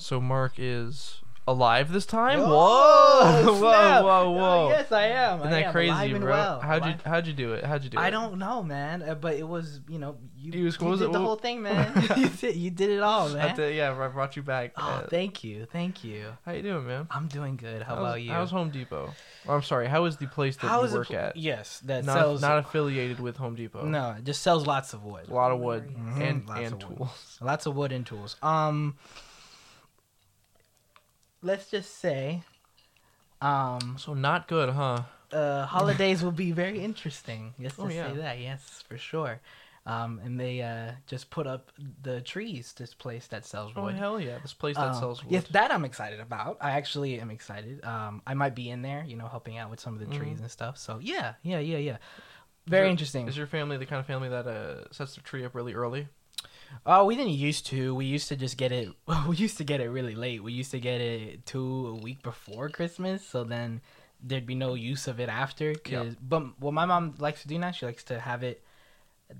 So Mark is alive this time. Oh, whoa, whoa, whoa, whoa! Oh, yes, I am. Isn't I that am, crazy, alive bro? well. how'd you how'd you do it? How'd you do it? I don't know, man. uh, But it was, you know, you, You was- you did it? the whole thing, man. you, did, you did it all, I man. did- yeah, I brought you back. Oh, Uh, thank you, thank you. how you doing, man? I'm doing good. How How's- about you? How's Home Depot? Or, I'm sorry. How is the place that How you work pl- at? Yes, that Not sells. not affiliated with Home Depot. no, it just sells lots of wood. a lot of wood Mhm, and lots and wood. tools. Lots of wood and tools. Um, let's just say, um, So not good, huh? uh, holidays will be very interesting. Yes, to Oh, yeah. say that. Yes, for sure. Um, and they uh, just put up the trees. This place that sells Oh wood. hell yeah! This place that Um, sells wood. Yes, that I'm excited about. I actually am excited. Um, I might be in there, you know, helping out with some of the trees Mhm. and stuff. So yeah, yeah, yeah, yeah. Very your- interesting. Is your family the kind of family that uh, sets the tree up really early? Oh, we didn't used to. We used to just get it. We used to get it really late. We used to get it two a week before Christmas, so then there'd be no use of it after. Cause, but what my mom likes to do now, she likes to have it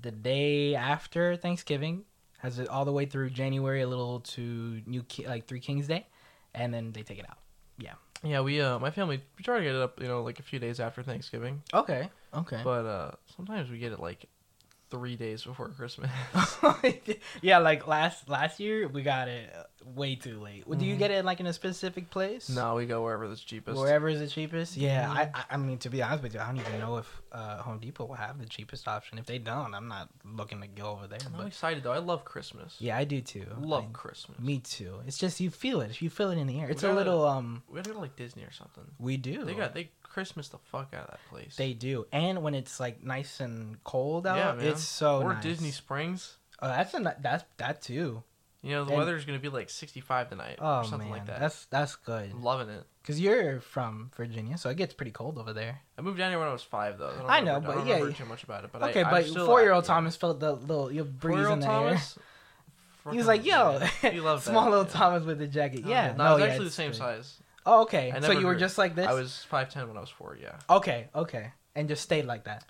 the day after Thanksgiving. Has it all the way through January, a little to New Ki- like Three Kings Day, and then they take it out. Yeah. Yeah, we uh, my family we try to get it up, you know, like a few days after Thanksgiving, Okay. Okay. but uh, sometimes we get it like three days before Christmas. yeah, like last last year we got it uh, way too late. Do you Mhm. get it like in a specific place? no, we go wherever that's cheapest. Wherever is the cheapest? Yeah, Mhm. I, I mean to be honest with you, I don't even know if uh, Home Depot will have the cheapest option. If they don't, I'm not looking to go over there. I'm But excited though. I love Christmas. yeah, I do too. love I- Christmas. me too. It's just you feel it. You feel it in the air. It's a gotta- little um. We gotta go to like Disney or something. We do. They got they Christmas the fuck out of that place. They do, and when it's like nice and cold out, Yeah, man. it's so or nice. Disney Springs. Oh, that's a that's that too. You know the And- weather's gonna be like 65 tonight Oh or something man, like that. that's that's good. I'm loving it. Cause you're from Virginia, so it gets pretty cold over there. I moved down here when I was five though. I know, remember- but don't yeah, remember too much about it. But okay, I'm but four-year-old. Thomas felt the little your breeze in air. Thomas. He was like, "Yo, he loved that, small little yeah. Thomas with the jacket." Oh, Yeah, no, I was yeah, actually the it's same size. Oh, okay. I So never you were grew. just like this. I was five ten when I was four. Yeah. Okay, okay, and just stayed like that.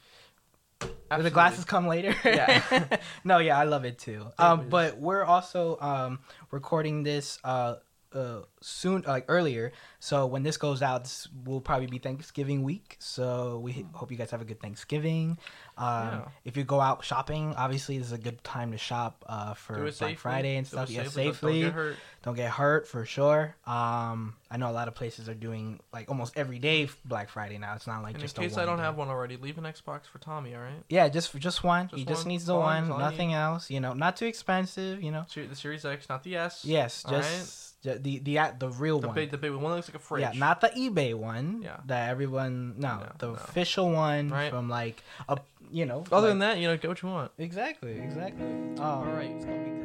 Did the glasses come later? Yeah. no, yeah, I love it too. It Um, was- but we're also um recording this uh uh soon like earlier. So when this goes out, this will probably be Thanksgiving week. So we hope you guys have a good Thanksgiving. Um, Yeah. if you go out shopping, obviously this is a good time to shop uh for Black safely. Friday and stuff. Yeah, safely. Don't- get hurt. don't get hurt for sure. Um, I know a lot of places are doing like almost every day Black Friday now. It's not like And in just case a I don't day. have one already, leave an Xbox for Tommy. All right. Yeah, just just one. Just he just one. needs the One one, is all I nothing else. You know, not too expensive. You know. The Series X, not the S. Yes, just ju- the the the real The one. big, the big one. Looks like a fridge. Yeah, not the eBay one. Yeah. That everyone no, No, the no. official one Right. from like a you know. Other like- than that, you know, get what you want. Exactly, exactly. Um, All right. It's gonna be good.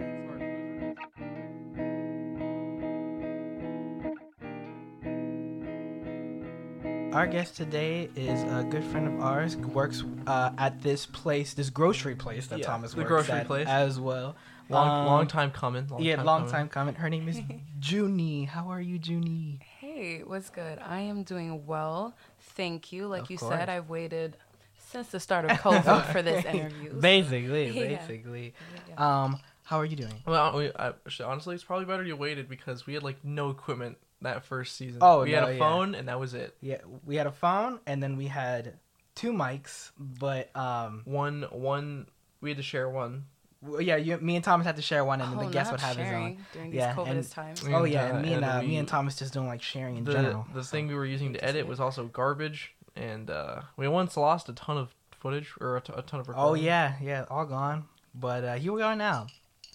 Our guest today is a good friend of ours. Works uh, at this place, this grocery place that Yeah, Thomas the works grocery at place. as well. Long, Um, long time coming. Long yeah, time long coming. time coming. Her name is Junie. How are you, Junie? Hey, what's good? I am doing well. Thank you. Like Of you course. said, I've waited since the start of COVID for this interview. Basically, Yeah. basically. Yeah. Um, how are you doing? Well, we, I, honestly, it's probably better you waited because we had like no equipment that first season. Oh, we no, had a yeah. phone and that was it. Yeah, we had a phone and then we had two mics, but um, One, one. We had to share one. W- yeah, you, me and Thomas had to share one, and then oh, the guest not would have his own. sharing during these Yeah, COVID and- times. Oh yeah, and me and uh, me and Thomas just don't like sharing in the, general. The so. thing we were using to edit was also garbage, and uh, we once lost a ton of footage or a, t- a ton of. Oh yeah, yeah, all gone. But uh, here we are now.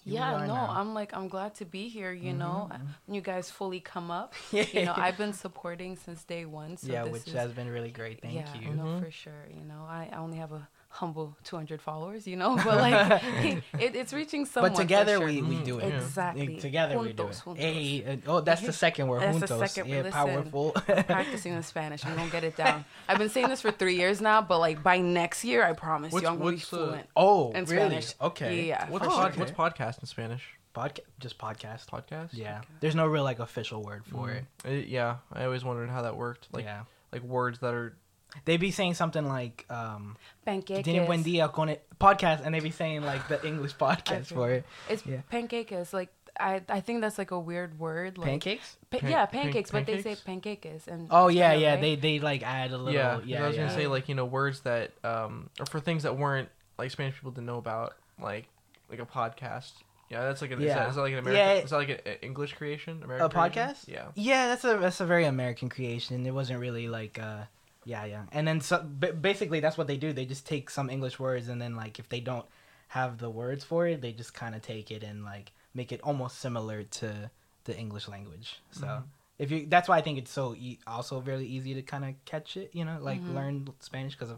Here Yeah, are no, now. I'm like I'm glad to be here. You know, Mhm, when you guys fully come up. yeah, You know, I've been supporting since day one. So yeah, this which is, has been really great. Thank yeah, you. no, Mhm. for sure. You know, I, I only have a humble 200 followers. You know, but like it, it's reaching someone. But together sure. we, we Mhm, do it. yeah. Exactly. Together we do it. Juntos, juntos. Hey, uh, oh, that's the second word. That's the juntos. second- yeah, listen. powerful. practicing the Spanish. I'm gonna get it down. I've been saying this for three years now, but like by next year, I promise What's- you, I'm gonna be what's the- fluent. oh, In really? Spanish. Okay. Yeah, What's, for pod, sure. what's podcast in Spanish? Podcast, just podcast. Podcast. Yeah. Okay. There's no real like official word for Mm. it. Uh, yeah, I always wondered how that worked. Like, yeah. like words that are. They be saying something like um Panqueques. Tiene buen día con it podcast and they be saying like the English podcast for it. It's Yeah. panqueques. Like I I think that's like a weird word. Like, Pancakes? Pa- Pan- yeah, pan- pancakes, but they say pancakes? pancakes and. Oh yeah, kind of, yeah. right? They they like add a little. yeah, Yeah, I was yeah. gonna say like you know words that um or for things that weren't like Spanish people didn't know about like like a podcast. Yeah, that's like an, is, that, is that like an American? Yeah. Is that like an English creation? American a creation? podcast. Yeah. Yeah, that's a that's a very American creation. It wasn't really like uh yeah, yeah. And then so basically that's what they do. They just take some English words and then like if they don't have the words for it, they just kind of take it and like make it almost similar to the English language. So Mhm. if you that's why I think it's so e- also very easy to kind of catch it, you know, like Mhm. learn Spanish cuz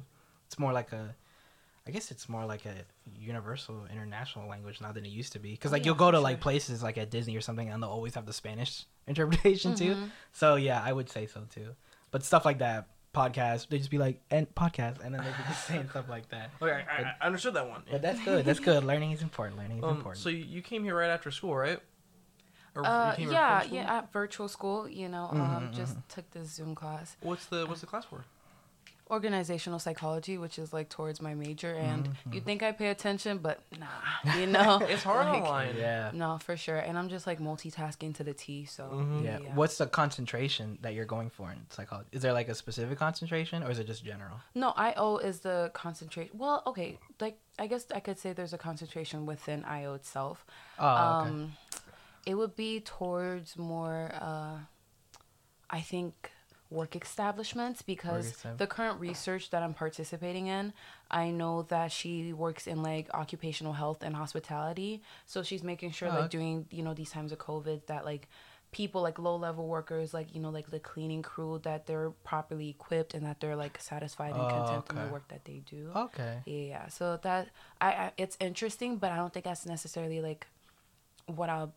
it's more like a I guess it's more like a universal international language now than it used to be. Because Oh, like yeah, you'll go to like places like at Disney or something, and they'll always have the Spanish interpretation too. Mhm. So yeah, I would say so too. But stuff like that, podcast, they just be like and podcast, and then they be just saying stuff like that. Okay, I, I understood that one. But that's good. That's good. Learning is important. Learning is Um, important. so you you came here right after school, right? Or Uh, you came here yeah, from school? yeah, at virtual school, you know, um, Mhm, just took this Zoom class. What's the what's the class for? Organizational psychology, which is like towards my major, and Mhm. you think I pay attention, but nah, you know, It's hard like, online. yeah. No, for sure, and I'm just like multitasking to the T. So Mhm. Yeah. What's the concentration that you're going for in psychology? Is there like a specific concentration, or is it just general? No, IO is the concentration. Well, okay, like I guess I could say there's a concentration within IO itself. Oh, okay. Um, it would be towards more, uh, I think, work establishments because the current research that I'm participating in, I know that she works in like occupational health and hospitality. So she's making sure, Oh, like, okay. during you know these times of COVID, that like people like low level workers like you know like the cleaning crew that they're properly equipped and that they're like satisfied and Oh, content in the work that they do okay. yeah yeah. so that I, I it's interesting but i don't think that's necessarily like what i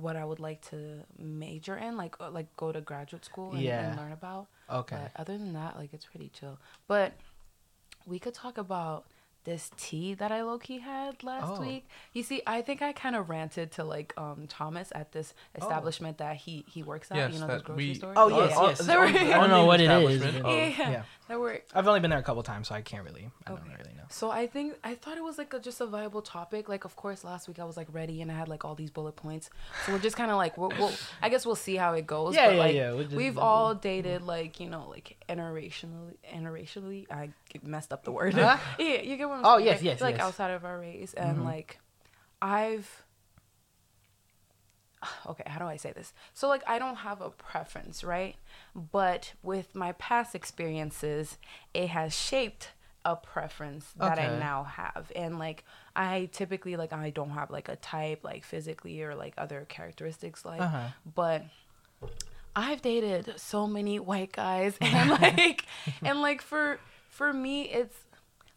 what i would like to major in like uh, like go to graduate school and, Yeah. and learn about Okay. but other than that like it's pretty chill but we could talk about this tea that I low key had last Oh. week. You see, I think I kind of ranted to like um Thomas at this establishment that he he works at. Yes, you know, that this grocery we- store. Oh, yeah. yes, yeah. yes. There were- I don't know what it is, Establishment but- yeah, yeah. There were I've only been there a couple times, so I can't really. I don't really know. So I think I thought it was like a, just a viable topic. Like, of course, last week I was like ready and I had like all these bullet points. So we're just kind of like, we'll, we'll, I guess we'll see how it goes. Yeah, but, yeah, like, yeah, we'll just- we've all dated like you know like interracially. Interracially, I messed up the word. Huh? yeah, you get what I'm Oh, saying. yes, right? yes, Like yes. outside of our race, and Mhm. like, I've. Okay, how do I say this? So like I don't have a preference, right? But with my past experiences, it has shaped a preference that I now have. And like I typically like I don't have like a type like physically or like other characteristics like Uh-huh. but I've dated so many white guys and like and like for for me it's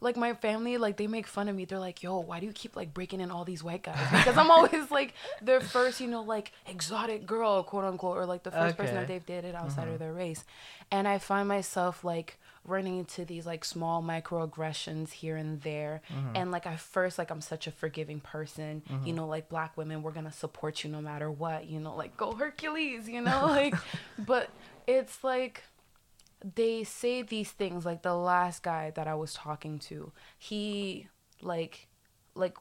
like my family like they make fun of me. They're like yo why do you keep like breaking in all these white guys? Because i'm always like their first you know like exotic girl quote unquote or like the first person that they've dated outside of mm-hmm. their race. And i find myself like running into these like small microaggressions here and there. Mm-hmm. And like at first like i'm such a forgiving person. You mm-hmm. know like black women we're gonna support you no matter what. You know like go hercules you know like but it's like they say these things like the last guy that I was talking to, he like like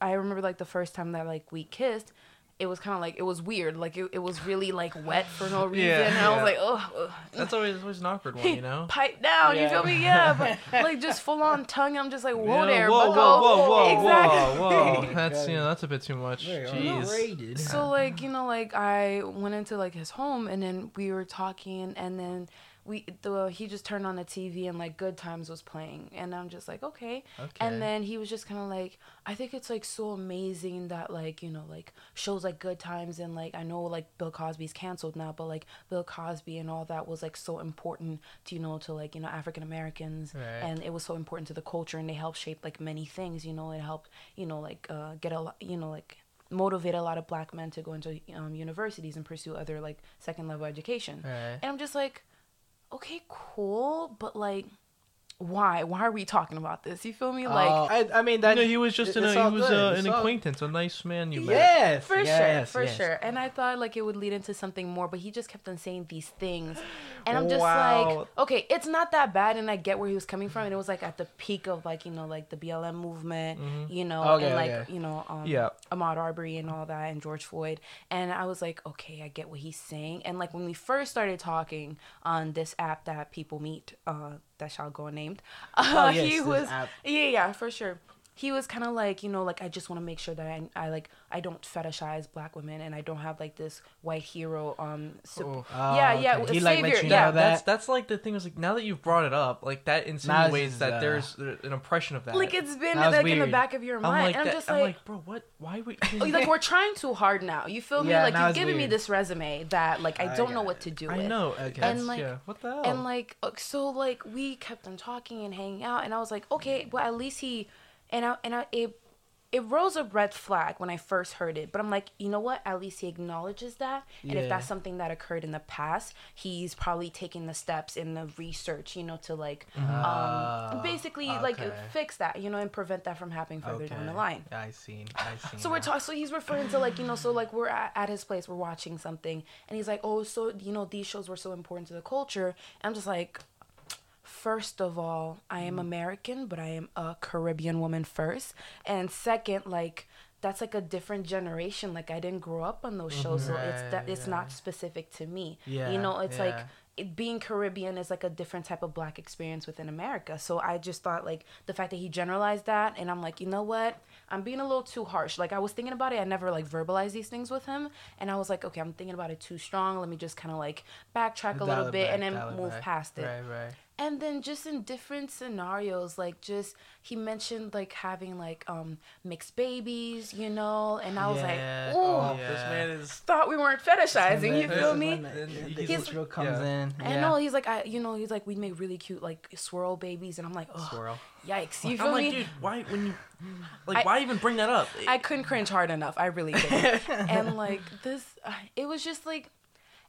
I remember like the first time that like we kissed, it was kind of like it was weird, like it, it was really like wet for no reason. Yeah, and I was like, oh, That's always always an awkward one, you know. pipe down, you feel me? Yeah, but like just full on tongue. I'm just like, whoa Yeah, there, whoa, but whoa, whoa, whoa, exactly. whoa, whoa. That's you know that's a bit too much. Jeez. So like you know like I went into like his home and then we were talking and then we the he just turned on the TV and like Good Times was playing and I'm just like okay. Okay. And then he was just kind of like I think it's like so amazing that like you know like shows like Good Times and like I know like Bill Cosby's canceled now but like Bill Cosby and all that was like so important to you know to like you know African Americans Right. and it was so important to the culture and they helped shape like many things you know it helped you know like uh get a lot you know like motivate a lot of black men to go into um, universities and pursue other like second level education Right. and i'm just like okay cool but like why? Why are we talking about this? You feel me? Like Oh, I, I mean that no, he was just it- an, it's he was good. uh, an all- acquaintance, a nice man you met. Yes, for yes, sure, for yes. sure. And I thought like it would lead into something more, but he just kept on saying these things, and I'm just Wow. like, okay, it's not that bad, and I get where he was coming from, and it was like at the peak of like you know like the BLM movement, you know, Okay, and like okay. you know, um, Yeah. Ahmaud Arbery and all that, and George Floyd, and I was like, okay, I get what he's saying, and like when we first started talking on this app that people meet, uh, that shall go unnamed, uh, Oh, yes, he was, app. yeah, yeah, for sure. He was kind of like, you know, like I just want to make sure that I, I like I don't fetishize black women and I don't have like this white hero um sup- Oh. yeah, yeah, okay. a He, like, let savior, you yeah. know that. That's that's like the thing is like now that you've brought it up, like that insinuates it's, that uh, there's an impression of that. Like it's been That was like in the back of your I'm mind. like, and I'm that- just I'm like, like, bro, what? Why would? oh, like we're trying too hard now. You feel me? Yeah, like you've it's given me this resume that like I I don't know what to do I with. know. Okay. And, like- yeah. What the hell? And like so like we kept on talking and hanging out and I was like, okay, well at least he and I and I it it rose a red flag when I first heard it, but I'm like, you know what? At least he acknowledges that, and if that's something that occurred in the past, he's probably taking the steps in the research, you know, to like, Ah, um, basically like fix that, you know, and prevent that from happening further down the Okay. line. I seen. I seen. So we're talking. So he's referring to like you know. So like we're at, at his place, we're watching something, and he's like, "Oh, so you know these shows were so important to the culture." And I'm just like, first of all, I Mm. am American, but I am a Caribbean woman first, and second, like that's like a different generation. Like I didn't grow up on those shows, so it's that Right, it's yeah. not specific to me. Yeah, you know, it's like it, being Caribbean is like a different type of black experience within America. So I just thought like the fact that he generalized that, and I'm like, you know what? I'm being a little too harsh. Like I was thinking about it, I never like verbalized these things with him, and I was like, okay, I'm thinking about it too strong. Let me just kind of like backtrack a little bit back, and then move back. past it. Right, right. And then just in different scenarios, like just he mentioned like having like um mixed babies, you know, and I was Yeah. like, ooh, Oh, this yeah. man is. thought we weren't fetishizing. You feel me? when the- And he's- comes yeah. in. I yeah. know he's like I, you know, he's like we make really cute like swirl babies, and I'm like, oh, Swirl. yikes! You I'm feel like, me? dude, why when you like I- why even bring that up? I couldn't cringe hard enough. I really did. and like this, it was just like,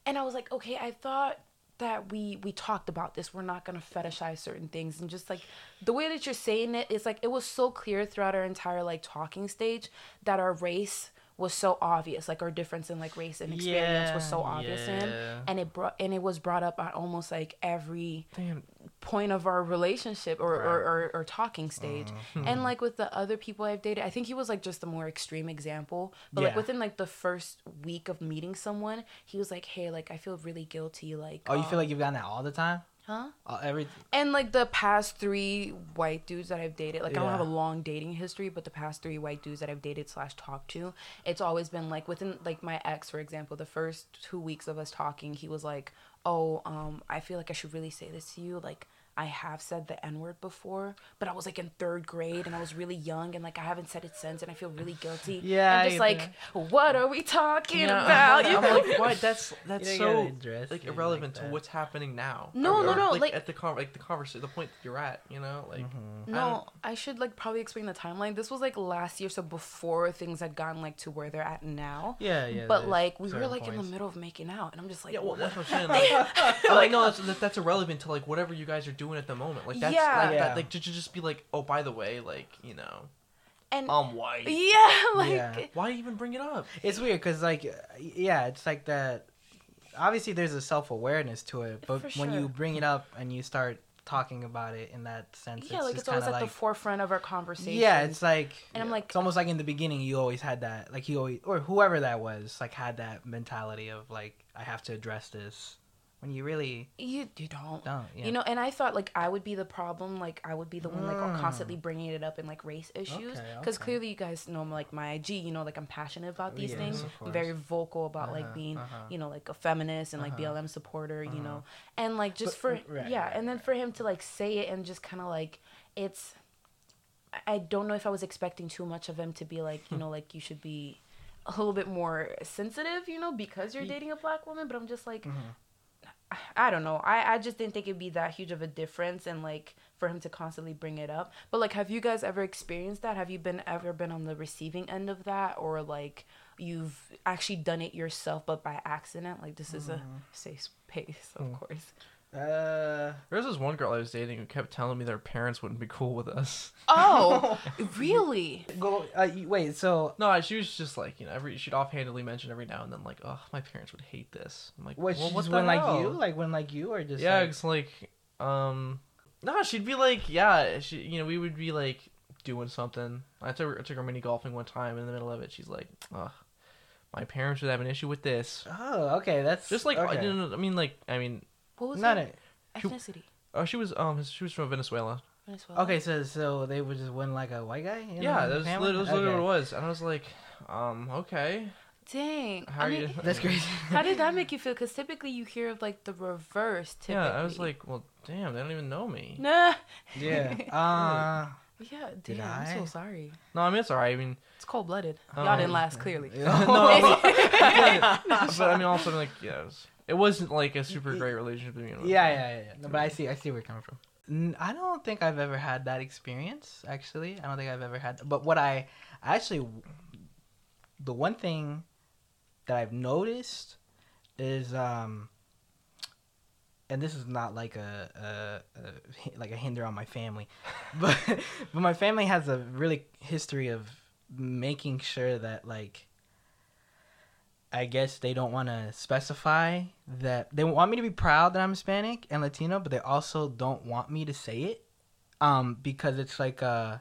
and I was like, okay, I thought that we we talked about this. We're not gonna fetishize certain things, and just like the way that you're saying it's like it was so clear throughout our entire like talking stage that our race was so obvious like our difference in like race and experience was so Yeah, obvious in yeah. and it brought and it was brought up on almost like every Damn. Point of our relationship or, Right. or, or, or talking stage. Mm-hmm. And like with the other people I've dated, I think he was like just a more extreme example. But like within like the first week of meeting someone, he was like, Hey, like I feel really guilty, like Oh, you um, feel like you've gotten that all the time? Huh? Uh, every And like the past three white dudes that I've dated, like I don't have a long dating history, but the past three white dudes that I've dated slash talked to, it's always been like within like my ex, for example, the first two weeks of us talking, he was like, "Oh, um, I feel like I should really say this to you, like." I have said the N word before, but I was like in third grade and I was really young and like I haven't said it since and I feel really guilty. Yeah, I'm just get like, what are we talking Yeah, about? I'm You like, know? I'm like, why? That's that's so don't gotta address like irrelevant like to what's happening now. No, Or- no, or, no, Like, like- at the con like the conversation, the point that you're at. You know, like Mm-hmm. I No, I should like probably explain the timeline. This was like last year, so before things had gotten like to where they're at now. yeah, yeah. but like we were certain like in the middle of making out, and I'm just like, Yeah, well, what? that's what I'm saying. Like, I'm like, no, that's, that's irrelevant to like whatever you guys are doing at the moment. Like, that's Yeah. like, Yeah. that, like to to just be like, oh, by the way, like, you know, and I'm white. yeah, like Yeah. Why even bring it up? It's weird because like yeah, it's like that. Obviously, there's a self awareness to it, but For when you bring it up and you start talking about it in that sense, yeah, it's like just it's always at like the forefront of our conversation. yeah, it's like and I'm like, it's almost like in the beginning you always had that like you always or whoever that was like had that mentality of like I have to address this when you really you you don't. don't. Yeah. You know, and I thought like I would be the problem, like I would be the one like Mm. constantly bringing it up in like race issues, because okay. clearly you guys know like my IG, you know, like I'm passionate about these Yes, things, I'm very vocal about like Uh-huh, being, uh-huh. you know, like a feminist and like Uh-huh. BLM supporter, you know, and like just But- for right, yeah, right, and then for him to like say it and just kind of like it's, I- don't know if I was expecting too much of him to be like, you know, like you should be a little bit more sensitive, you know, because you're dating a black woman, but I'm just like. Mhm. I don't know. I, I just didn't think it'd be that huge of a difference and like for him to constantly bring it up. But like have you guys ever experienced that? Have you been ever been on the receiving end of that or like you've actually done it yourself but by accident? Like this is a Mm-hmm. safe space, of Mm. course. Uh, There was this one girl I was dating who kept telling me their parents wouldn't be cool with us. Oh, really? go. Uh, wait. So, No, she was just like, you know, every she'd offhandedly mention every now and then, like, oh, my parents would hate this. I'm like, what? well, she what just the like hell? you, like when like you, or just yeah, like- it's like, um, no, she'd be like, yeah, she, you know, we would be like doing something. I took her, I took her mini golfing one time. In the middle of it, she's like, ugh, my parents would have an issue with this. Oh, okay. That's Just like, I okay. didn't. I mean, like, I mean, What was Not her a, She- ethnicity? oh, she was, um, she was from Venezuela. Venezuela? okay. So so they would just win like a white guy. in yeah, the that was, family? lit- that literally Okay. what it was, and I was like, um, okay. Dang. How I are mean, you? That's crazy. how did that make you feel? Because typically you hear of like the reverse. Typically. Yeah, I was like, well, damn, they don't even know me. nah. yeah. Uh, Yeah, Did damn. I'm so sorry. No, I mean it's alright. I mean, It's cold blooded. Um, Y'all didn't last clearly. no, but I mean also like yeah, it, was, it wasn't like a super great relationship to begin with. Yeah, yeah, yeah. yeah. No, but I see, I see where you're coming from. N- I don't think I've ever had that experience. Actually, I don't think I've ever had. But what I I actually, the one thing that I've noticed is, um, and this is not like a, a, a like a hinder on my family, but but my family has a really history of making sure that like I guess they don't want to specify that they want me to be proud that I'm Hispanic and Latino, but they also don't want me to say it, um, because it's like uh,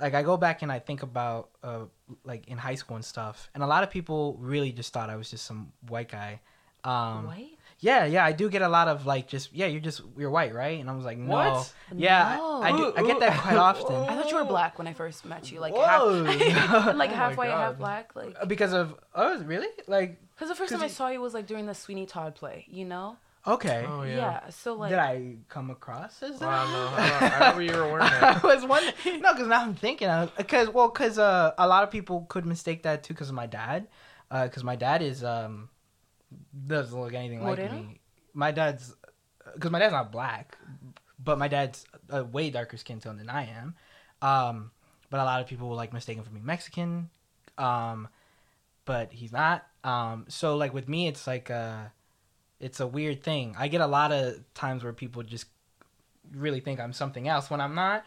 like I go back and I think about uh, like in high school and stuff, and a lot of people really just thought I was just some white guy. Um, White? Yeah, yeah, I do get a lot of like just yeah, you're just you're white, right? And I was like, no, What? yeah, I, I do, I get that quite often. I thought you were black when I first met you. Like Whoa. half, like Oh half my white, half black. Like because of oh really like because the first time I saw you was like during the Sweeney Todd play. You know? okay. Oh Yeah. yeah. So like. Did I come across as Well, that? I don't know. I, remember you were wearing I that. was wondering. No, because now I'm thinking. Because well, because uh, a lot of people could mistake that too because of my dad. Because my dad is um doesn't look anything like Moreno? me. My dad's because my dad's not black, but my dad's a way darker skin tone than I am. Um, but a lot of people will like mistake him for me Mexican. Um, but he's not. Um, so like with me, it's like uh, it's a weird thing. I get a lot of times where people just really think I'm something else when I'm not.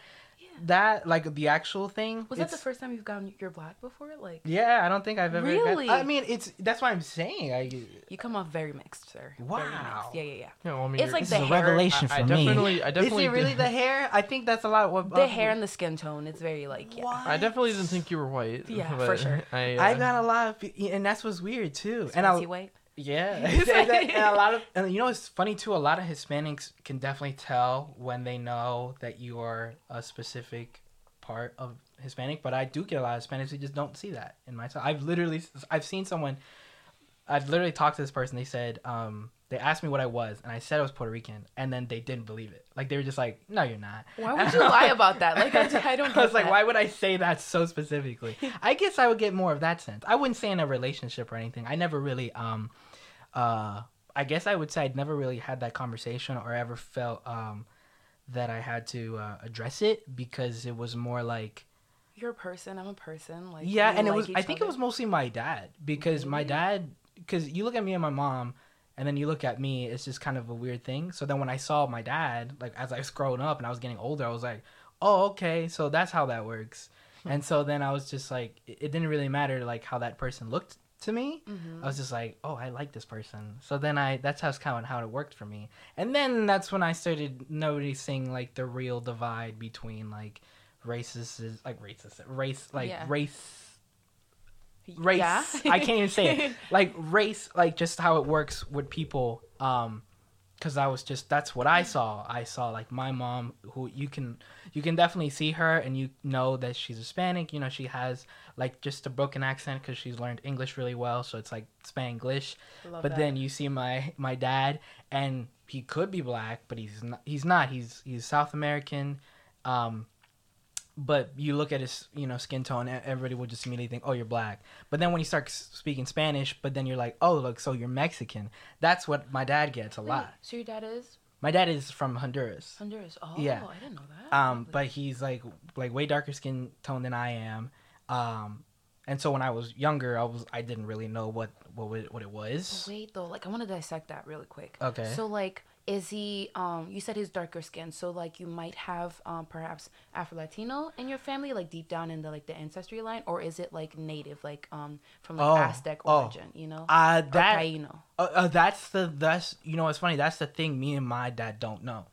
Yeah. That like the actual thing. Was that the first time you've gotten your black before? Like Yeah, I don't think I've ever. Really? I mean, it's that's why I'm saying. I you come off very mixed, sir. Wow. mixed. Yeah, yeah, yeah. Yeah, well, I mean, It's like the a hair- revelation I, I for me. definitely, I definitely is it really the hair? I think that's a lot. What The hair and the skin tone. It's very like yeah. What? I definitely didn't think you were white. Yeah, for sure. I, uh, I got a lot of, and that's what's weird too. and I, Spicy white. Yeah, and, and a lot of, and you know, it's funny too. A lot of Hispanics can definitely tell when they know that you are a specific part of Hispanic. But I do get a lot of Hispanics who just don't see that in myself. I've literally, I've seen someone. I've literally talked to this person. They said, um, they asked me what I was, and I said I was Puerto Rican, and then they didn't believe it. Like they were just like, "No, you're not." Why would you lie about that? Like I, I don't. I was like, that. why would I say that so specifically? I guess I would get more of that sense. I wouldn't say in a relationship or anything. I never really, um, uh, I guess I would say I'd never really had that conversation or ever felt, um, that I had to uh, address it because it was more like, You're a person. I'm a person. Like yeah, and it like was. I think it was mostly my dad because my dad, because you look at me and my mom, and then you look at me, it's just kind of a weird thing. So then when I saw my dad, like as I was growing up and I was getting older, I was like, oh, okay, so that's how that works. and so then I was just like, it it didn't really matter like how that person looked to me. Mhm. I was just like, oh, I like this person. So then I, that's how it's kind of how it worked for me. And then that's when I started noticing like the real divide between like races, like racist, race, like Yeah. race race Yeah. i can't even say it like race like just how it works with people um because i was just that's what i saw i saw like my mom who you can you can definitely see her and you know that she's hispanic you know she has like just a broken accent because she's learned english really well so it's like spanglish. Love but that. then you see my my dad and he could be black but he's not he's not. He's he's south american um but you look at his you know skin tone everybody will just immediately think oh you're black. But then when you start s- speaking spanish but then you're like oh look so you're mexican. That's what my dad gets a Wait, lot. So your dad is? My dad is from honduras. Honduras. Oh, Yeah. I didn't know that. um but he's like like way darker skin tone than i am um and so when I was younger, I was I didn't really know what what what it was. Wait though, like I want to dissect that really quick. Okay. So like, is he? Um, you said he's darker skin, so like you might have um perhaps Afro Latino in your family, like deep down in the like the ancestry line, or is it like native, like um from like Oh, Aztec oh. origin? You know. Uh, that Taino. uh, uh, that's the that's you know it's funny that's the thing me and my dad don't know.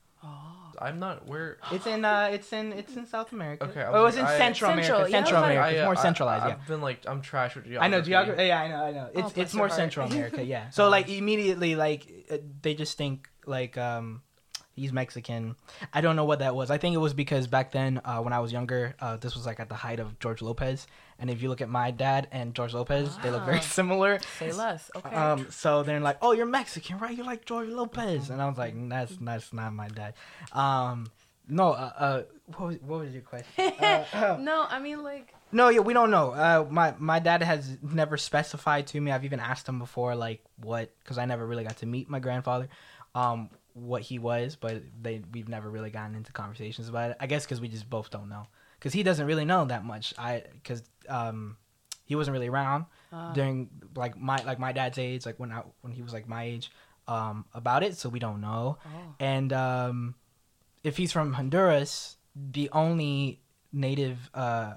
I'm not where. It's in uh it's in it's in South America. Okay, I oh, it was was- in I- Central, Central, America. yeah, Central I America. It's more I- centralized. I, yeah. I've been like I'm trash with geography. I know geography. Yeah, I know. I know. It's Oh, bless it's your more heart. Central America. Yeah. So like immediately, like uh, they just think like um he's Mexican. I don't know what that was. I think it was because back then uh, when I was younger, uh, this was like at the height of George Lopez, and if you look at my dad and George Lopez, they look very Ah. similar. Say less. Okay. Um, so they're like, "Oh, you're Mexican, right? You're like George Lopez," and I was like, "That's that's not my dad." Um, no, uh, uh what was, what was your question? Uh, uh, no, I mean like. no, yeah, we don't know. Uh, my my dad has never specified to me. I've even asked him before, like what, because I never really got to meet my grandfather, um, what he was, but they we've never really gotten into conversations about it. I guess because we just both don't know, because he doesn't really know that much. I because um, he wasn't really around Uh, during like my like my dad's age, like when I when he was like my age, um, about it. So we don't know. oh. And um, if he's from Honduras, the only native uh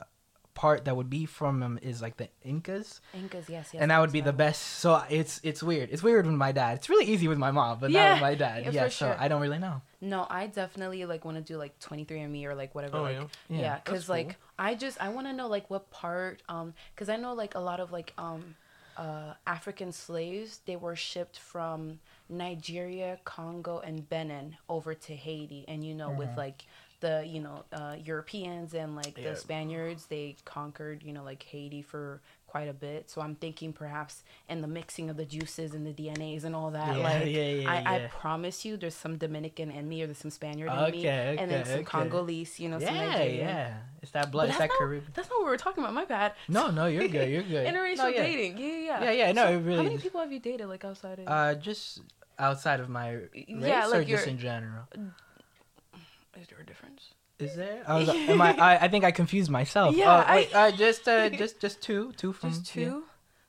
part that would be from him is like the Incas, Incas, yes, yes. and that would yes, be the best. So it's it's weird. It's weird with my dad. It's really easy with my mom, but not with my dad. yeah, Yeah, for so sure. I don't really know. No, I definitely like want to do like 23andMe or like whatever. Oh, like, yeah? Yeah, yeah, that's because cool. like I just I want to know like what part um because I know like a lot of like um uh African slaves they were shipped from Nigeria, Congo, and Benin over to Haiti, and you know with like the you know uh, Europeans and like Yeah. the Spaniards they conquered you know like Haiti for quite a bit. So I'm thinking perhaps in the mixing of the juices and the DNAs and all that. Yeah, like yeah, yeah, I, I promise you, there's some Dominican in me or there's some Spaniard in me, Okay, and then some okay. Congolese, you know, some Yeah, Nigerian. yeah. It's that blood. It's that not, Caribbean. that's not what we were talking about. My bad. No, no, you're good. You're good. Interracial No, dating. Yeah, yeah, yeah. Yeah, yeah, no, So really How many people have you dated like outside of? Uh, just outside of my race, Yeah, or like just in general. Is there a difference? Is there? I, was, am I, I? I think I confused myself. Yeah, Uh, I- wait, uh, just uh, just just two, two from Just yeah. two.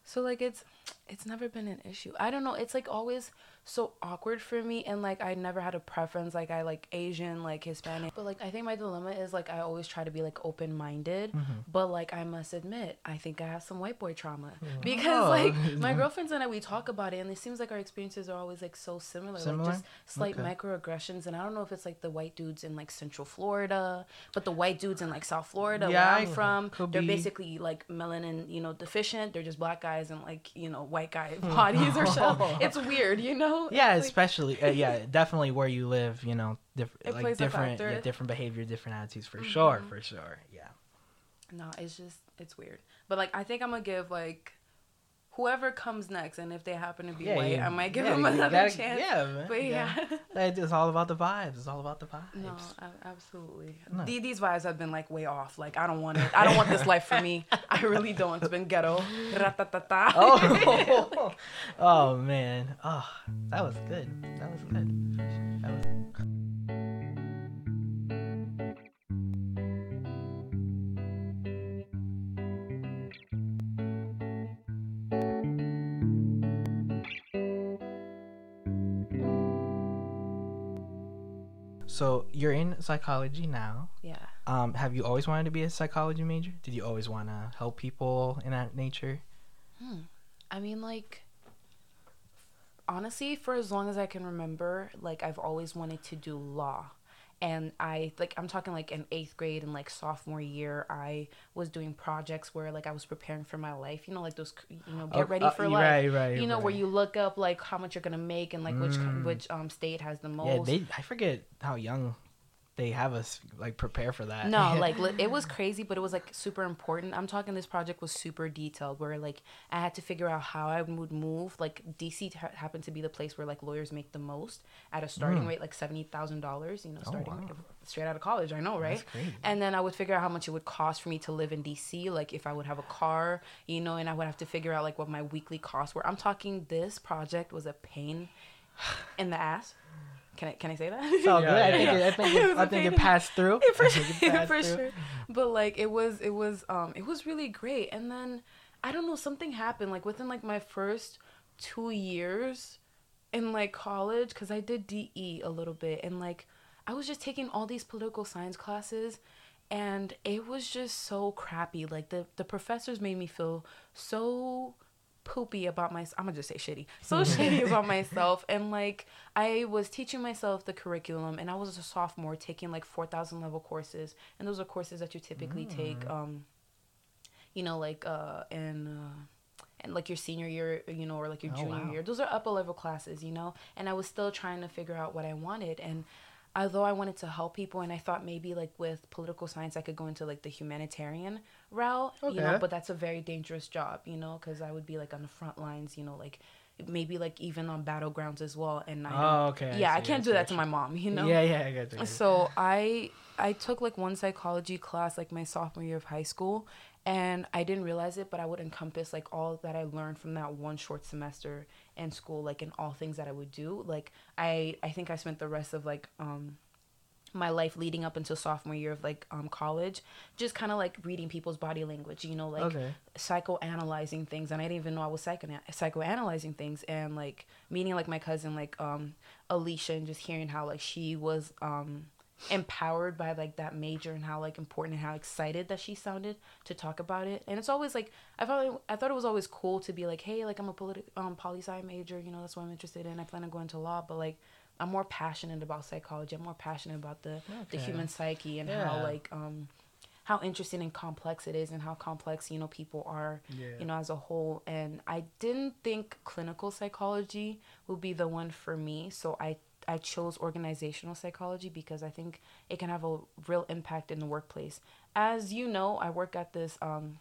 So like it's it's never been an issue. I don't know. It's like always so awkward for me and like I never had a preference like I like Asian, like Hispanic. But like I think my dilemma is like I always try to be like open-minded, Mm-hmm. but like I must admit, I think I have some white boy trauma because Oh. like my girlfriends and I we talk about it and it seems like our experiences are always like so similar, Similar? like just slight Okay. microaggressions and I don't know if it's like the white dudes in like Central Florida, but the white dudes in like South Florida Yeah, where I'm from, could they're be. basically like melanin, you know, deficient. They're just black guys and like, you know, white guy bodies or so. It's weird, you know? Yeah, like- especially uh, yeah, definitely where you live. You know, diff- It like different. Mm-hmm. yeah, different behavior, different attitudes for sure, for sure. Yeah. No, it's just it's weird. But like I think I'm gonna give like whoever comes next and if they happen to be Yeah, white, I might give yeah, them another gotta- chance. yeah, man, But yeah. It's all about the vibes. It's all about the vibes. No, absolutely. No. The- These vibes have been like way off. Like I don't want it. I don't want this life for me. I really don't. It's been ghetto. Ra-ta-ta-ta. Oh, oh man. Oh, that was good. That was good. That was. So you're in psychology now. yeah. Um, have you always wanted to be a psychology major? Did you always want to help people in that nature? I mean, like, honestly, for as long as I can remember, like, I've always wanted to do law. And I, like, I'm talking like in eighth grade and like sophomore year, I was doing projects where like I was preparing for my life. You know, like those, you know, get Oh, ready uh, for right, life. right, right. You know, where you look up like how much you're gonna make and like which Mm. which um state has the Yeah, most. they. I forget how young they have us like prepare for that. No, like it was crazy, but it was like super important. I'm talking this project was super detailed where like I had to figure out how I would move. Like DC ha- happened to be the place where like lawyers make the most at a starting rate like seventy thousand dollars. You know, starting Mm. wow. straight out of college. I know, right? And then I would figure out how much it would cost for me to live in DC. Like if I would have a car, you know, and I would have to figure out like what my weekly costs were. I'm talking this project was a pain in the ass Can I can I say that? It's all Yeah, good. I yeah, think yeah. it, I think It it, was I a think it passed through. for I it sure, passed for through. sure. But like it was it was um it was really great. And then I don't know something happened like within like my first two years in like college because I did DE a little bit and like I was just taking all these political science classes and it was just so crappy. Like the the professors made me feel so poopy about myself. I'm gonna just say shitty. So shitty about myself and like I was teaching myself the curriculum and I was a sophomore taking like 4000 level courses and those are courses that you typically take um you know like uh in uh and like your senior year, you know, or like your Oh, junior wow. year. Those are upper level classes, you know. And I was still trying to figure out what I wanted. And although I wanted to help people, and I thought maybe like with political science I could go into like the humanitarian route, you know. Okay. But that's a very dangerous job, you know, because I would be like on the front lines, you know, like maybe like even on battlegrounds as well. And I Oh, okay. Yeah, I see, can't I do that to my mom, you know. Yeah, yeah, I got you. So I I took like one psychology class like my sophomore year of high school and I didn't realize it but I would encompass like all that I learned from that one short semester in school like in all things that I would do like I I think I spent the rest of like um my life leading up until sophomore year of like um college just kind of like reading people's body language you know like okay. psychoanalyzing things and I didn't even know I was psycho psychoanalyzing things and like meeting like my cousin like um Alicia and just hearing how like she was um empowered by like that major and how like important and how excited that she sounded to talk about it. And it's always like I thought I thought it was always cool to be like hey like I'm a politi- um poli sci major you know that's what I'm interested in. I plan on going to law but like I'm more passionate about psychology. I'm more passionate about the the human psyche and how like um how interesting and complex it is and how complex you know people are Yeah. you know as a whole. And i didn't think clinical psychology would be the one for me so i i chose organizational psychology because i think it can have a real impact in the workplace as you know i work at this um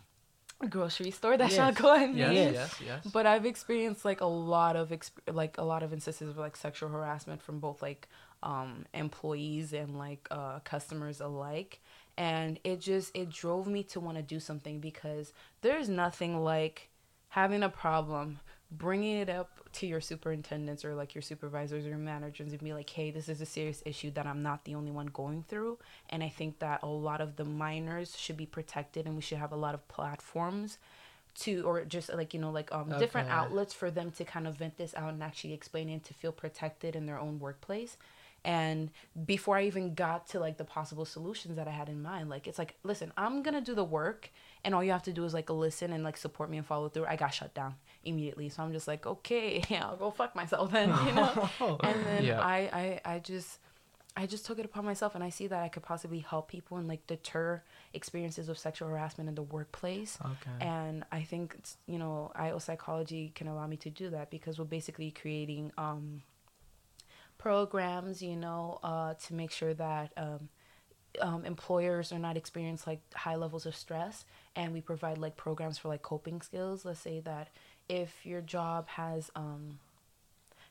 grocery store that Yes. shall go and Yes, name. yes, yes. But I've experienced like a lot of exp- like a lot of instances of like sexual harassment from both like um employees and like uh customers alike and it just it drove me to want to do something because there's nothing like having a problem bringing it up to your superintendents or like your supervisors or managers and be like hey this is a serious issue that i'm not the only one going through. And i think that a lot of the minors should be protected and we should have a lot of platforms to or just like you know like um different outlets for them to kind of vent this out and actually explain it to feel protected in their own workplace. And before i even got to like the possible solutions that i had in mind like it's like listen i'm gonna do the work and all you have to do is like listen and like support me and follow through i got shut down immediately so i'm just like okay i'll go fuck myself then you know and then Yeah. I, I i just I just took it upon myself and I see that I could possibly help people and like deter experiences of sexual harassment in the workplace. Okay. And I think it's, you know, IO psychology can allow me to do that because we're basically creating um programs, you know, uh to make sure that um um, employers are not experience like high levels of stress and we provide like programs for like coping skills let's say that if your job has um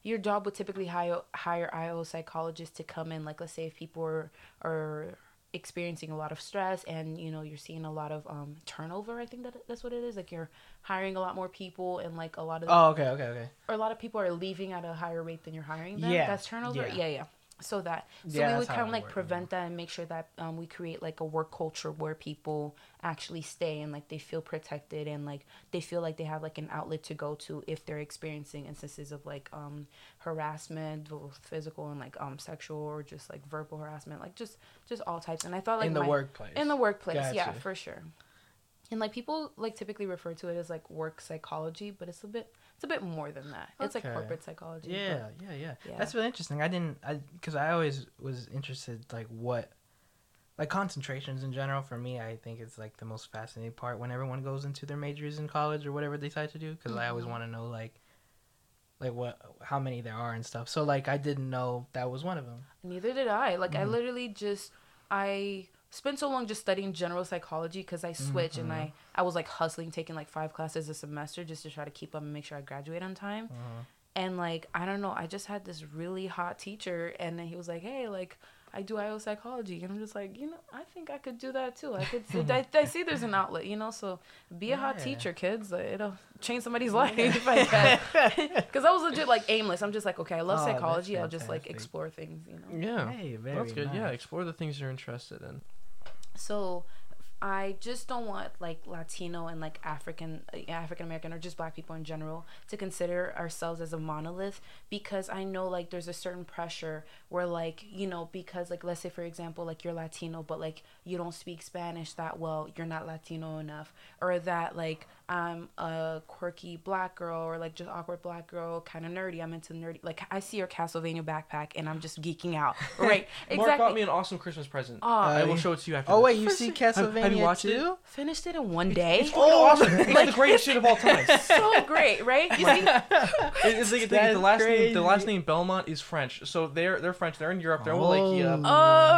your job would typically hire hire IO psychologists to come in. Like, let's say if people are are experiencing a lot of stress and you know you're seeing a lot of um turnover. I think that that's what it is. Like you're hiring a lot more people and like a lot of Oh, okay, okay, okay. or a lot of people are leaving at a higher rate than you're hiring them. Yeah, That's turnover. yeah. Yeah, yeah. So that so Yeah, we would kind of like prevent that and make sure that um, we create like a work culture where people actually stay and like they feel protected and like they feel like they have like an outlet to go to if they're experiencing instances of like um harassment, both physical and like um sexual or just like verbal harassment, like just just all types. And I thought like in the my- workplace. in the workplace yeah for sure and like people like typically refer to it as like work psychology but it's a bit it's a bit more than that it's like corporate psychology but- Yeah, yeah, yeah, Yeah. That's really interesting. I didn't, I because I always was interested like what, like concentrations in general. For me, I think it's like the most fascinating part when everyone goes into their majors in college or whatever they decide to do. Because I always Mhm. want to know like, like what, how many there are and stuff. So like I didn't know that was one of them. neither did i like i Mhm. literally just i spent so long just studying general psychology because i switched and i i was like hustling taking like five classes a semester just to try to keep up and make sure i graduate on time Uh-huh. and like i don't know i just had this really hot teacher and then he was like hey like I do IO psychology, and I'm just like, you know, I think I could do that too. I could. See, I, I see there's an outlet, you know. So be a hot teacher, kids. It'll change somebody's life if I can. Because I was legit like aimless. I'm just like, okay, I love Oh, psychology. I'll just like explore things, you know. Yeah. Hey, very That's good. Yeah, explore the things you're interested in. So I just don't want like Latino and like African uh, African American or just black people in general to consider ourselves as a monolith because I know like there's a certain pressure where like you know because like let's say for example like you're Latino but like you don't speak Spanish that well you're not Latino enough or that like I'm a quirky black girl or like just awkward black girl kind of nerdy I'm into nerdy like I see your Castlevania backpack and I'm just geeking out right Mark bought me an awesome Christmas present. Aw. I will Uh, show it to you after. Oh this. wait, you see Castlevania have you watched it? finished it in one day It's fucking awesome. It's the greatest shit of all time. so great, right? You see, It- it's like, the, the That's last name. The last name Belmont is French, so they're they're French. They're in Europe. They're in Wallachia. Oh.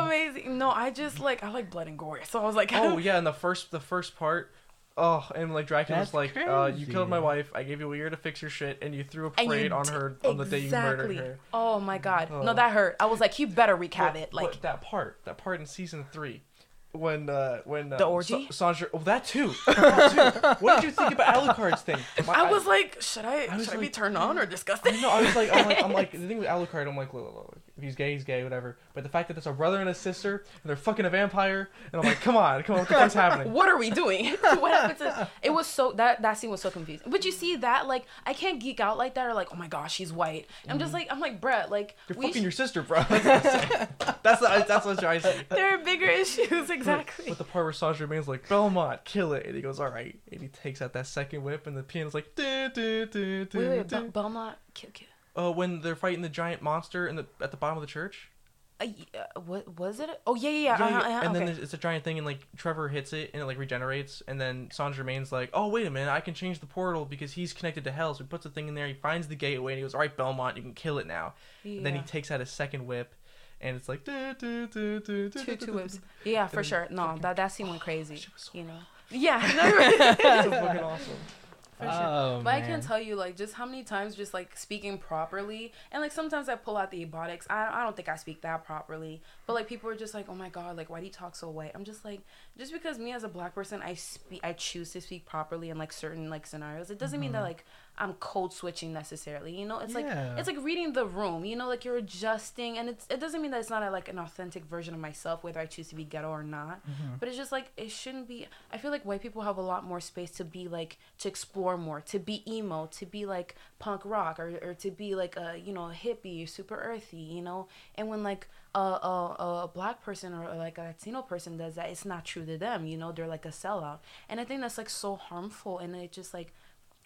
oh, amazing. No, I just like I like blood and gore, so I was like, Oh yeah, and the first the first part. Oh, and like Dracula's That's like, uh, you killed my wife. I gave you a year to fix your shit, and you threw a And you parade on d- her on the day you murdered exactly. her. Oh my god, Oh. no, that hurt. I was like, you better wreak But- havoc. but Like, that part, that part in season three, when uh, when uh, The orgy? Sa- Sandra, oh that too. That too. what did you think about Alucard's thing? My- I was like, should I, I was should I be turned on or disgusted? No, I was like, I'm like, I'm like, the thing with Alucard, I'm like, look, look, look, if he's gay, he's gay, whatever. But the fact that it's a brother and a sister, and they're fucking a vampire, and I'm like, come on, come on, what the fuck's happening? what are we doing? what happened to? It was so that that scene was so confusing. But you see that like I can't geek out like that or like oh my gosh she's white. I'm just like I'm like Brett like Mm-hmm. You're fucking sh- your sister, bro. that's the, that's what I see. there are bigger issues exactly. With the part where Saint Germain's like, Belmont, kill it. And he goes, all right. And he takes out that second whip, and the piano's like, "Du, du, du, du, Wait wait du." Bel- Belmont kill kill. Uh, when they're fighting the giant monster in the at the bottom of the church. Uh, what was it? Oh yeah yeah yeah. Yeah, uh-huh, yeah, uh-huh, and then okay. there's, it's a giant thing, and like Trevor hits it, and it like regenerates, and then Saint Germain's like, "Oh wait a minute, I can change the portal because he's connected to hell." So he puts the thing in there, he finds the gateway, and he goes, "All right, Belmont, you can kill it now." And then he takes out his second whip, and it's like, "Du, du, du, du, du, two two whips. du." Yeah, for then sure. No, that that scene went crazy. was so You know. Yeah. no, you're right. It's so fucking awesome. For sure. Oh, But I can't tell you like just how many times just like speaking properly and like sometimes I pull out the ebonics. I I don't think I speak that properly. But like people are just like, "Oh my god, like why do you talk so white?" I'm just like just because me as a black person, I speak I choose to speak properly in like certain like scenarios. It doesn't mean that mm-hmm. like I'm code switching necessarily. You know, it's Yeah. like it's like reading the room. You know, like you're adjusting and it's it doesn't mean that it's not a, like an authentic version of myself whether I choose to be ghetto or not. Mm-hmm. But it's just like it shouldn't be I feel like white people have a lot more space to be like to explore more, to be emo, to be like punk rock or, or to be like a you know hippie, super earthy, you know. And when like a, a a black person or like a Latino person does that, it's not true to them. You know, they're like a sellout, and I think that's like so harmful. And it just like,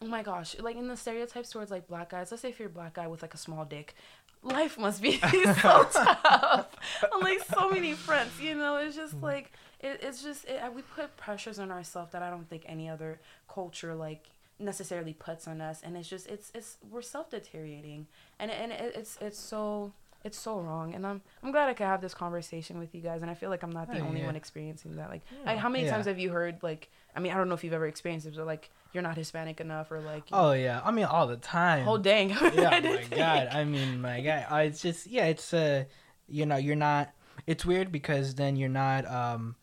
oh my gosh, like in the stereotypes towards like black guys. Let's say if you're a black guy with like a small dick, life must be so tough on like so many friends, You know, it's just mm. like it, it's just it, we put pressures on ourselves that I don't think any other culture like necessarily puts on us and it's just it's it's we're self-deteriorating and and it, it's it's so it's so wrong and i'm i'm glad i could have this conversation with you guys and i feel like i'm not the Oh, only yeah. one experiencing that like I, how many Yeah. times have you heard like i mean i don't know if you've ever experienced it but like you're not hispanic enough or like Oh yeah, I mean all the time. oh dang yeah, my God. I mean, my God. Uh, it's just yeah. It's uh, you know, you're not. It's weird because then you're not um,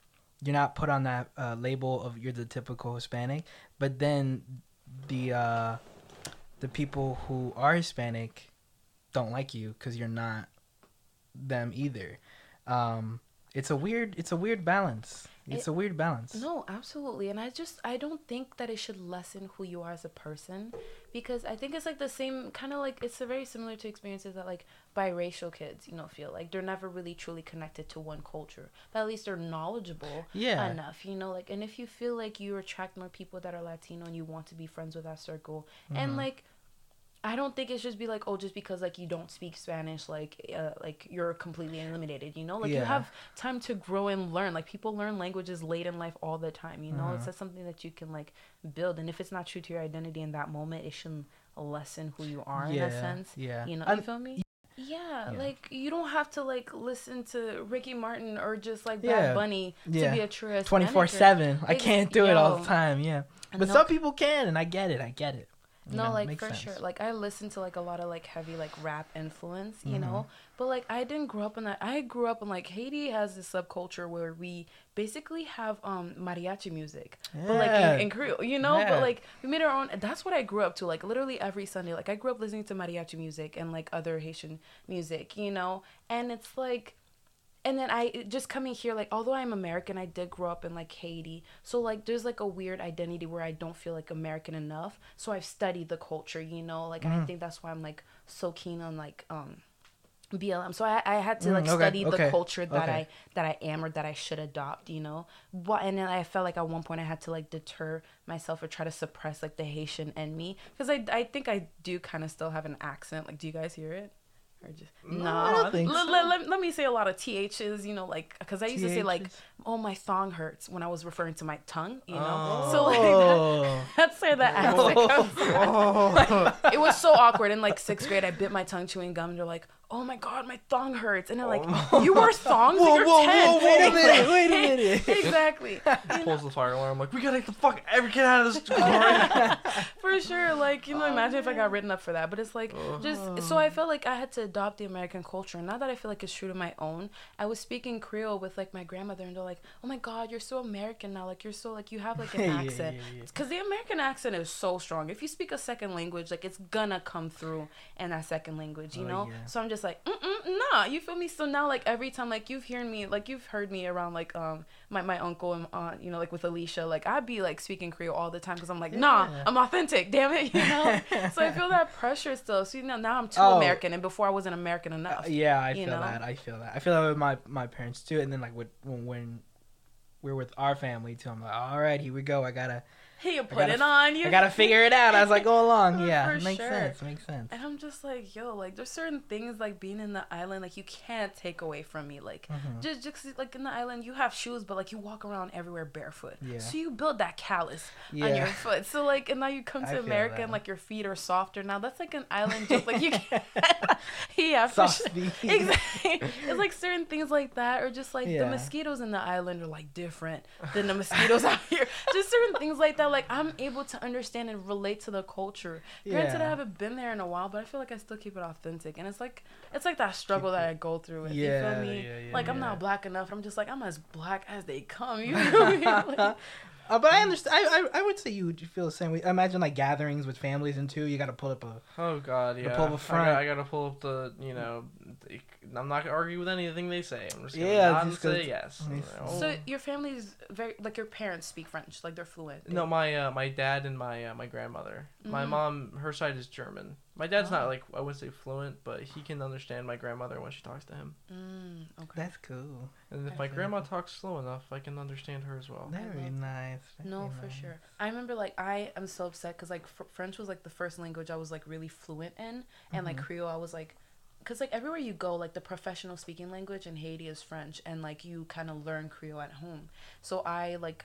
you're not put on that uh, label of you're the typical Hispanic, but then the uh, the people who are Hispanic don't like you because you're not them either. Um, it's a weird. It's a weird balance. It's It- a weird balance. No, absolutely. And I just I don't think that it should lessen who you are as a person because I think it's like the same kind of like it's a very similar to experiences that like biracial kids, you know, feel like they're never really truly connected to one culture. But at least they're knowledgeable Yeah. enough, you know, like and if you feel like you attract more people that are Latino and you want to be friends with that circle Mm-hmm. and like I don't think it should be like, oh, just because like you don't speak Spanish, like, uh, like you're completely eliminated. You know, like you have time to grow and learn. Like people learn languages late in life all the time. You know, Uh-huh. it's just something that you can like build. And if it's not true to your identity in that moment, it shouldn't lessen who you are in a sense. yeah. You know, I'm- you feel me? Yeah, Yeah. like you don't have to like listen to Ricky Martin or just like Bad Yeah. Bunny Yeah. to be a true twenty four seven. I can't do it all the time. Yeah, but No. some people can, and I get it. I get it. No, know, like for sense. sure. Like I listen to like a lot of like heavy like rap influence, you Mhm. know. But like I didn't grow up in that. I grew up in like Haiti has this subculture where we basically have um mariachi music, but like in, in Creole, you know. Yeah. But like we made our own. That's what I grew up to. Like literally every Sunday, like I grew up listening to mariachi music and like other Haitian music, you know. And it's like and then I just coming here, like, although I'm American, I did grow up in like Haiti. So, like, there's like a weird identity where I don't feel like American enough. So, I've studied the culture, you know, like, and I Mm. think that's why I'm like so keen on like, um, BLM. So I, I had to Mm, like okay, study okay, the culture that okay. I that I am or that I should adopt, you know. But and then I felt like at one point I had to like deter myself or try to suppress like the Haitian in me because I I think I do kind of still have an accent. Like, do you guys hear it? Or just No, no. I don't think let, me say a lot of ths, you know, like because I used to say like, "Oh, my thong hurts" when I was referring to my tongue, you know. Oh. So like that, Oh. that's where the accent oh. comes from. Oh. It was so awkward in like sixth grade. I bit my tongue chewing gum. And they're like, "Oh my god, my thong hurts," and they're like, oh. "You wear thongs? Whoa, You're whoa, 10. whoa, wait a minute, wait a minute. exactly. Pulls the fire alarm. Like we gotta get the fuck every kid out of this car. For sure. Like, you know, oh, imagine if I got written up for that. But it's like, just, so I felt like I had to adopt the American culture. Not that I feel like it's true to my own. I was speaking Creole with, like, my grandmother, and they're like, oh my God, you're so American now. Like, you're so, like, you have, like, an Yeah, accent. yeah, yeah. Because the American accent is so strong. If you speak a second language, like, it's gonna come through in that second language, you Oh, know? yeah. So I'm just like, mm-mm, nah, you feel me? So now, like, every time, like, you've heard me, like, you've heard me around, like, um, my, my uncle and aunt, you know, like, with Alicia, like, I'd be, like, speaking Creole all the time because I'm like, nah, Yeah. I'm authentic, damn it, you know? so I feel that pressure still. So, you know, now I'm too Oh. American, and before I wasn't American enough. Uh, yeah, I feel know? that. I feel that. I feel that with my my parents too. And then like with when, when we're with our family too, I'm like, all right, here we go. I gotta You put gotta it on. You I gotta figure it out as I go along. Yeah, it makes sure. sense. Makes sense. And I'm just like, yo, like there's certain things like being in the island, like you can't take away from me. Like Mhm. just, just like in the island, you have shoes, but like you walk around everywhere barefoot. Yeah. So you build that callus on your foot. So like, and now you come to feel America and like your feet are softer. Now that's like an island joke. Like you can't. yeah, for Soft sure. feet. Exactly. It's like certain things like that, or just like Yeah. the mosquitoes in the island are like different than the mosquitoes out here. Just certain things like that. Like I'm able to understand and relate to the culture. Granted, I haven't been there in a while, but I feel like I still keep it authentic. And it's like it's like that struggle that I go through. With, you Yeah, feel me? yeah, yeah, like I'm yeah. not black enough. I'm just like I'm as black as they come. You feel me? Like, Uh, but I understand. I, I I would say you would feel the same way. Imagine like gatherings with families and two. You got to pull up a. Oh god, yeah. pull up a I, front. got, I gotta pull up the, you know, the- I'm not gonna argue with anything they say. I'm just gonna Yeah, nod and say yes. it's- You so your family's very like your parents speak French, like they're fluent. No, my uh, my dad and my uh, my grandmother. My Mhm. mom, her side is German. My dad's Oh. not like I wouldn't say fluent, but he can understand my grandmother when she talks to him. Mm, okay. That's cool. And if That's my grandma cool. talks slow enough, I can understand her as well. Very love- nice. No, very for nice. sure. I remember like I am so upset because like fr- French was like the first language I was like really fluent in, and like Mhm. Creole I was like, because like everywhere you go, like the professional speaking language in Haiti is French, and like you kind of learn Creole at home. So I like.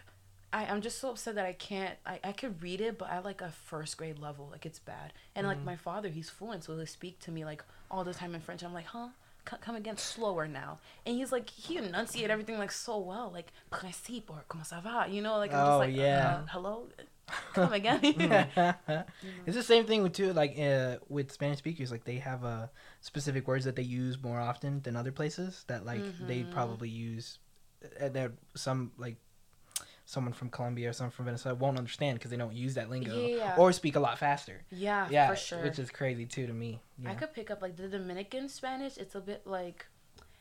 I, I'm just so upset that I can't I, I could read it but at like a first grade level like it's bad and like Mhm. my father he's fluent so he'll speak to me like all the time in French I'm like huh C- come again slower now and he's like he enunciate everything like so well like principe or comment ça va you know like I'm Oh, just like yeah. uh, hello come again it's the same thing with too like uh, with Spanish speakers like they have uh, specific words that they use more often than other places that like they Mhm. probably use uh, that some like someone from Colombia or someone from Venezuela won't understand because they don't use that lingo Yeah. or speak a lot faster. yeah, yeah, for sure which is crazy too to me. I could pick up like the Dominican Spanish. It's a bit like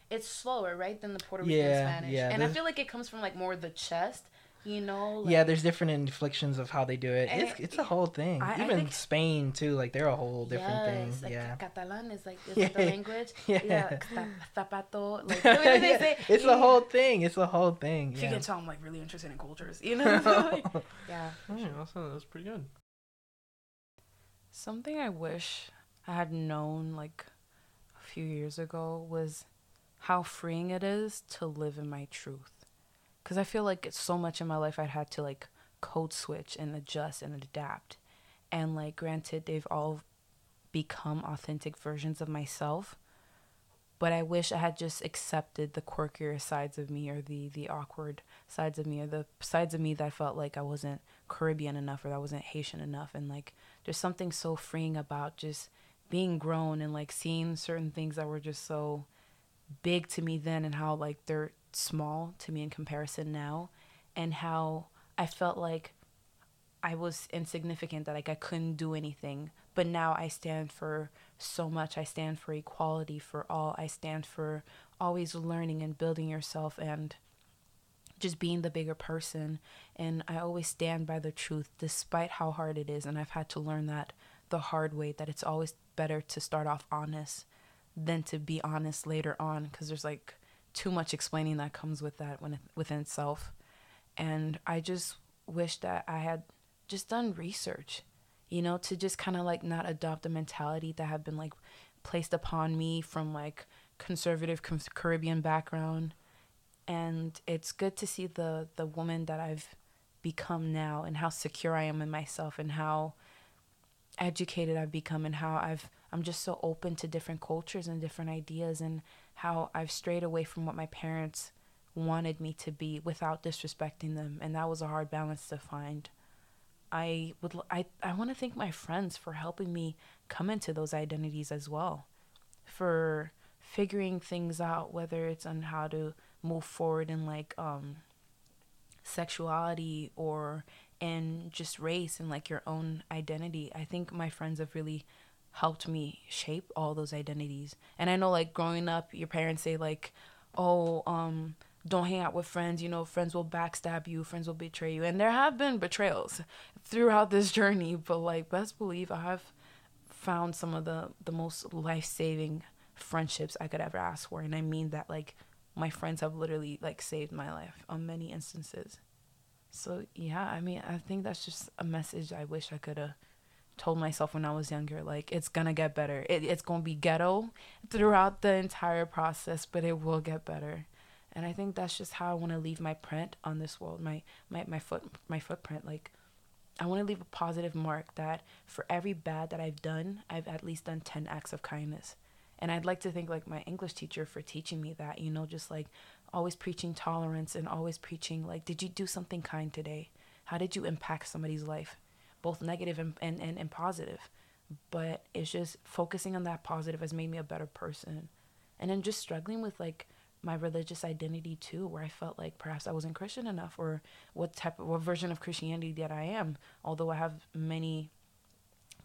it's slower, right, than the Puerto Rican Yeah, Spanish. yeah, and I feel like it comes from like more the chest, you know. Like, yeah, there's different inflections of how they do it. It's it's a whole thing. I- I Even think- Spain too, like they're a whole different yes, thing. Like yeah. Catalan is like is Yeah. the language. Yeah. Yeah. Zapato. Like what do they say? It's the Yeah. whole thing. It's a whole thing. If you can tell, I'm like really interested in cultures. You know. Like, yeah. for Yeah, also, that was pretty good. Something I wish I had known like a few years ago was how freeing it is to live in my truth. Because I feel like it's so much in my life I'd had to like code switch and adjust and adapt. And like, granted, they've all become authentic versions of myself. but I wish I had just accepted the quirkier sides of me or the the awkward sides of me or the sides of me that felt like I wasn't Caribbean enough or that I wasn't Haitian enough and like there's something so freeing about just being grown and like seeing certain things that were just so big to me then and how like they're small to me in comparison now and how I felt like I was insignificant that like I couldn't do anything but now I stand for so much. I stand for equality for all. I stand for always learning and building yourself and just being the bigger person. And I always stand by the truth despite how hard it is. And I've had to learn that the hard way that it's always better to start off honest than to be honest later on because there's like too much explaining that comes with that when it, within itself. And I just wish that I had just done research you know, to just kind of like not adopt a mentality that had been like placed upon me from like conservative Caribbean background. And it's good to see the the woman that I've become now and how secure I am in myself and how educated I've become and how I've I'm just so open to different cultures and different ideas and how I've strayed away from what my parents wanted me to be without disrespecting them and that was a hard balance to find. I would I I want to thank my friends for helping me come into those identities as well. For figuring things out whether it's on how to move forward in like um sexuality or in just race and like your own identity. I think my friends have really helped me shape all those identities. And I know like growing up your parents say like, "Oh, um don't hang out with friends. You know, friends will backstab you, friends will betray you. And there have been betrayals throughout this journey, but like best believe I have found some of the the most life-saving friendships I could ever ask for. And I mean that like my friends have literally like saved my life on many instances. So yeah, I mean, I think that's just a message I wish I could have told myself when I was younger. Like it's gonna get better. It, it's gonna be ghetto throughout the entire process, but it will get better and i think that's just how i want to leave my print on this world my my, my foot my footprint like i want to leave a positive mark that for every bad that i've done i've at least done 10 acts of kindness and i'd like to think like my english teacher for teaching me that you know just like always preaching tolerance and always preaching like did you do something kind today how did you impact somebody's life both negative and, and, and, and positive. But it's just focusing on that positive has made me a better person. And then just struggling with like my religious identity too where i felt like perhaps i wasn't christian enough or what type of what version of christianity that i am. Although i have many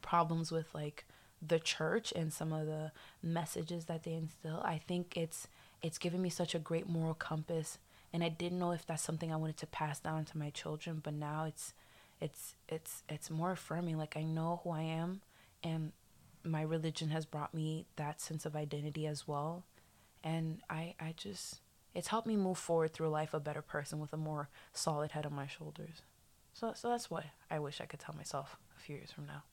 problems with like the church and some of the messages that they instill i think it's it's given me such a great moral compass. And i didn't know if that's something i wanted to pass down to my children but now it's it's it's it's more affirming like i know who i am and my religion has brought me that sense of identity as well and I I just it's helped me move forward through life a better person with a more solid head on my shoulders. So so that's what I wish I could tell myself a few years from now.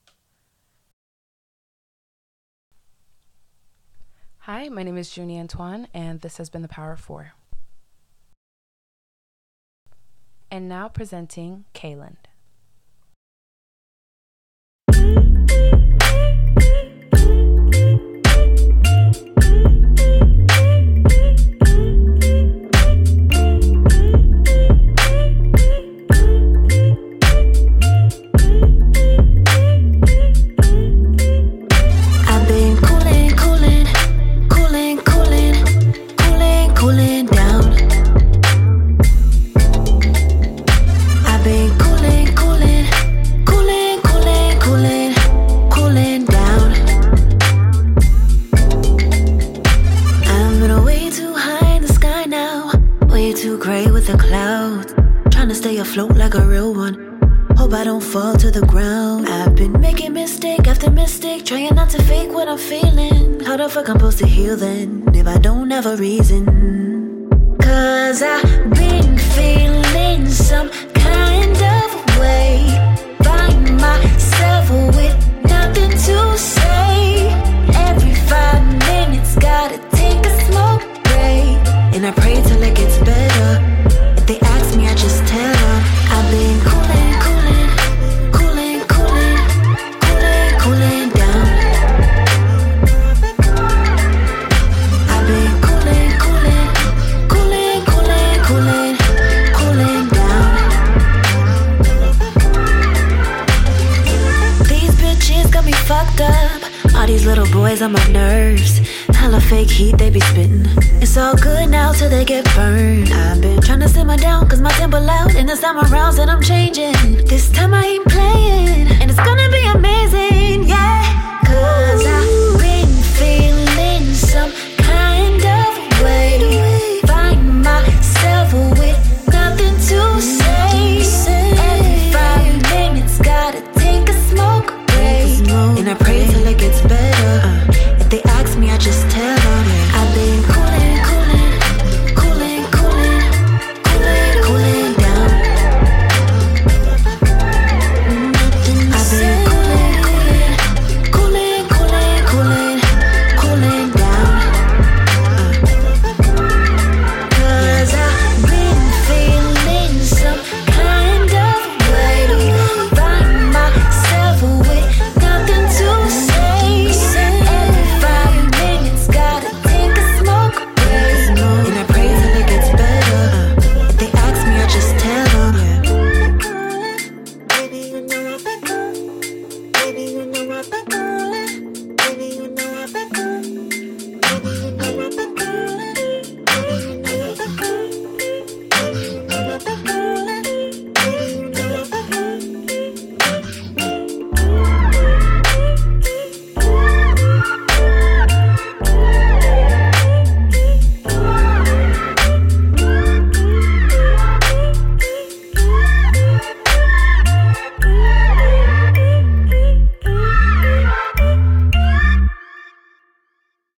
Hi, my name is Junie Antoine, and this has been The Power of Four. And now presenting Kayland. thank you fuck I'm supposed to heal then if I don't have a reason?